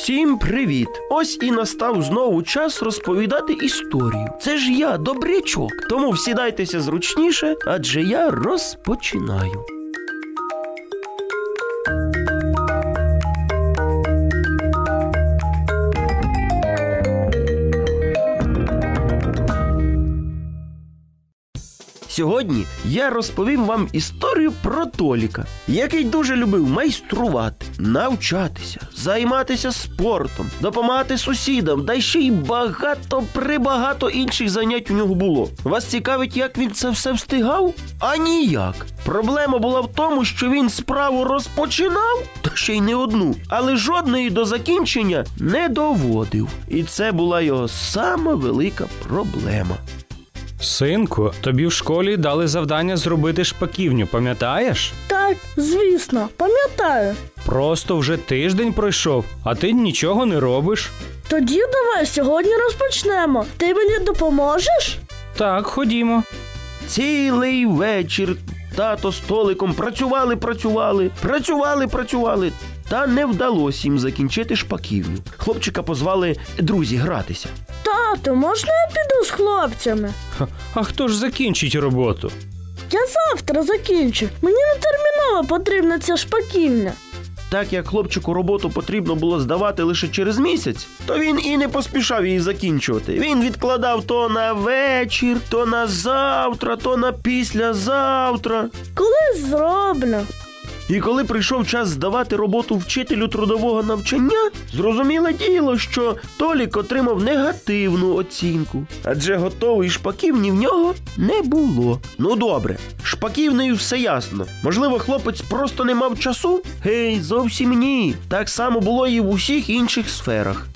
Всім привіт! Ось і настав знову час розповідати історію. Це ж я, добрячок. Тому всідайтеся зручніше, адже я розпочинаю. Сьогодні я розповім вам історію про Толіка, який дуже любив майструвати, навчатися, займатися спортом, допомагати сусідам, да ще й багато прибагато інших занять у нього було. Вас цікавить, як він це все встигав? А ніяк. Проблема була в тому, що він справу розпочинав, та ще й не одну, але жодної до закінчення не доводив. І це була його сама велика проблема. Синку, тобі в школі дали завдання зробити шпаківню, пам'ятаєш? Так, звісно, пам'ятаю. Просто вже тиждень пройшов, а ти нічого не робиш. Тоді давай сьогодні розпочнемо. Ти мені допоможеш? Так, ходімо. Цілий вечір тато з Толиком працювали, працювали, працювали, працювали. Та не вдалося їм закінчити шпаківню. Хлопчика позвали друзі гратися. Тату, можна я піду з хлопцями? А хто ж закінчить роботу? Я завтра закінчу. Мені не терміново потрібна ця шпаківня. Так як хлопчику роботу потрібно було здавати лише через місяць, то він і не поспішав її закінчувати. Він відкладав то на вечір, то на завтра, то на післязавтра. Коли зроблю? І коли прийшов час здавати роботу вчителю трудового навчання, зрозуміле діло, що Толік отримав негативну оцінку, адже готової шпаківні в нього не було. Ну добре, шпаківнею все ясно. Можливо, хлопець просто не мав часу? Гей, зовсім ні. Так само було і в усіх інших сферах.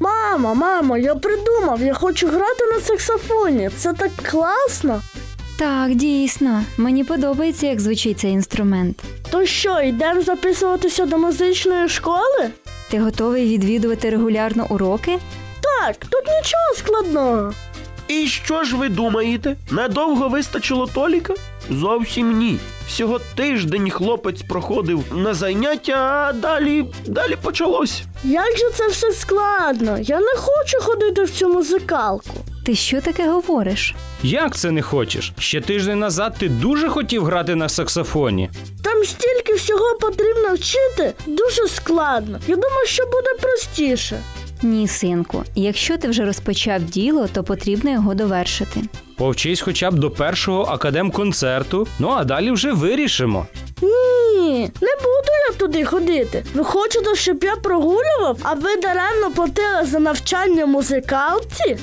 Мамо, мамо, я придумав, я хочу грати на саксофоні. Це так класно. Так, дійсно, мені подобається, як звучить цей інструмент. То що, йдемо записуватися до музичної школи? Ти готовий відвідувати регулярно уроки? Так, тут нічого складного. І що ж ви думаєте? Надовго вистачило Толіка? Зовсім ні. Всього тиждень хлопець проходив на заняття, а далі, далі почалось. Як же це все складно? Я не хочу ходити в цю музикалку. Ти що таке говориш? Як це не хочеш? Ще тиждень назад ти дуже хотів грати на саксофоні. Там стільки всього потрібно вчити, дуже складно. Я думаю, що буде простіше. Ні, синку, якщо ти вже розпочав діло, то потрібно його довершити. Повчись хоча б до першого академконцерту, ну а далі вже вирішимо. Ні, не буду я туди ходити. Ви хочете, щоб я прогулював, а ви даремно платили за навчання музикалці?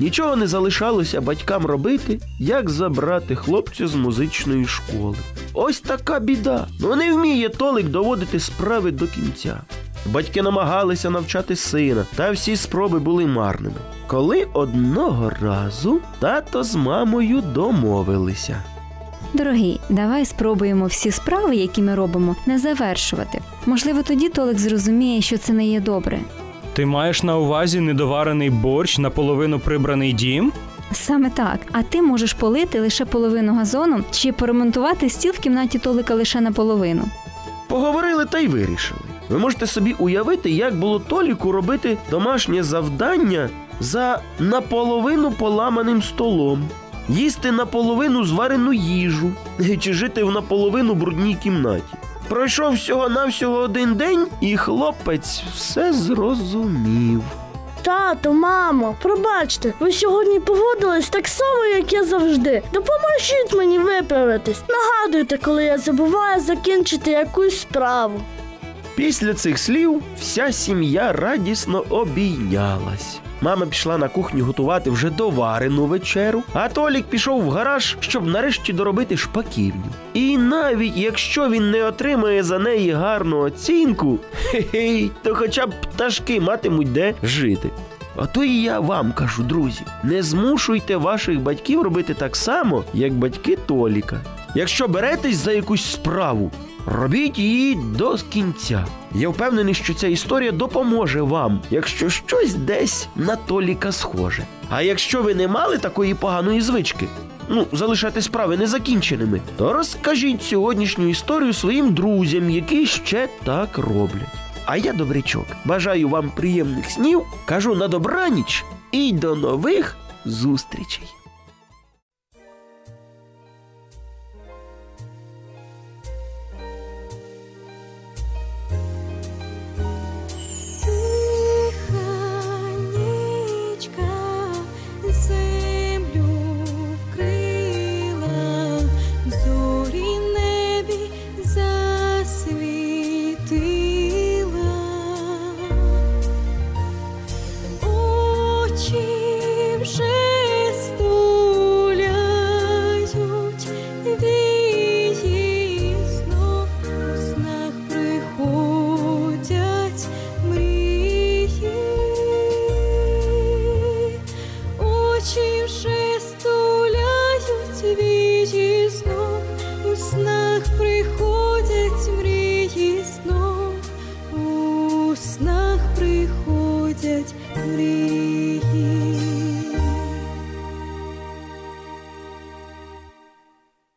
Нічого не залишалося батькам робити, як забрати хлопця з музичної школи. Ось така біда. Ну не вміє Толик доводити справи до кінця. Батьки намагалися навчати сина, та всі спроби були марними. Коли одного разу тато з мамою домовилися. Дорогий, давай спробуємо всі справи, які ми робимо, не завершувати. Можливо, тоді Толик зрозуміє, що це не є добре. Ти маєш на увазі недоварений борщ, наполовину прибраний дім? Саме так. А ти можеш полити лише половину газону чи поремонтувати стіл в кімнаті Толика лише наполовину. Поговорили та й вирішили. Ви можете собі уявити, як було Толіку робити домашнє завдання за наполовину поламаним столом, їсти наполовину зварену їжу чи жити в наполовину брудній кімнаті. Пройшов всього-навсього один день, і хлопець все зрозумів. Тато, мамо, пробачте, ви сьогодні поводились так само, як я завжди. Допоможіть мені виправитись. Нагадуйте, коли я забуваю закінчити якусь справу. Після цих слів вся сім'я радісно обійнялась. Мама пішла на кухню готувати вже доварену вечеру, а Толік пішов в гараж, щоб нарешті доробити шпаківню. І навіть якщо він не отримає за неї гарну оцінку, хе-хей, то хоча б пташки матимуть де жити. Ото і я вам кажу, друзі, не змушуйте ваших батьків робити так само, як батьки Толіка. Якщо беретесь за якусь справу, робіть її до кінця. Я впевнений, що ця історія допоможе вам, якщо щось десь на Толіка схоже. А якщо ви не мали такої поганої звички, ну, залишати справи незакінченими, то розкажіть сьогоднішню історію своїм друзям, які ще так роблять. А я добрячок. Бажаю вам приємних снів, кажу на добраніч і до нових зустрічей. so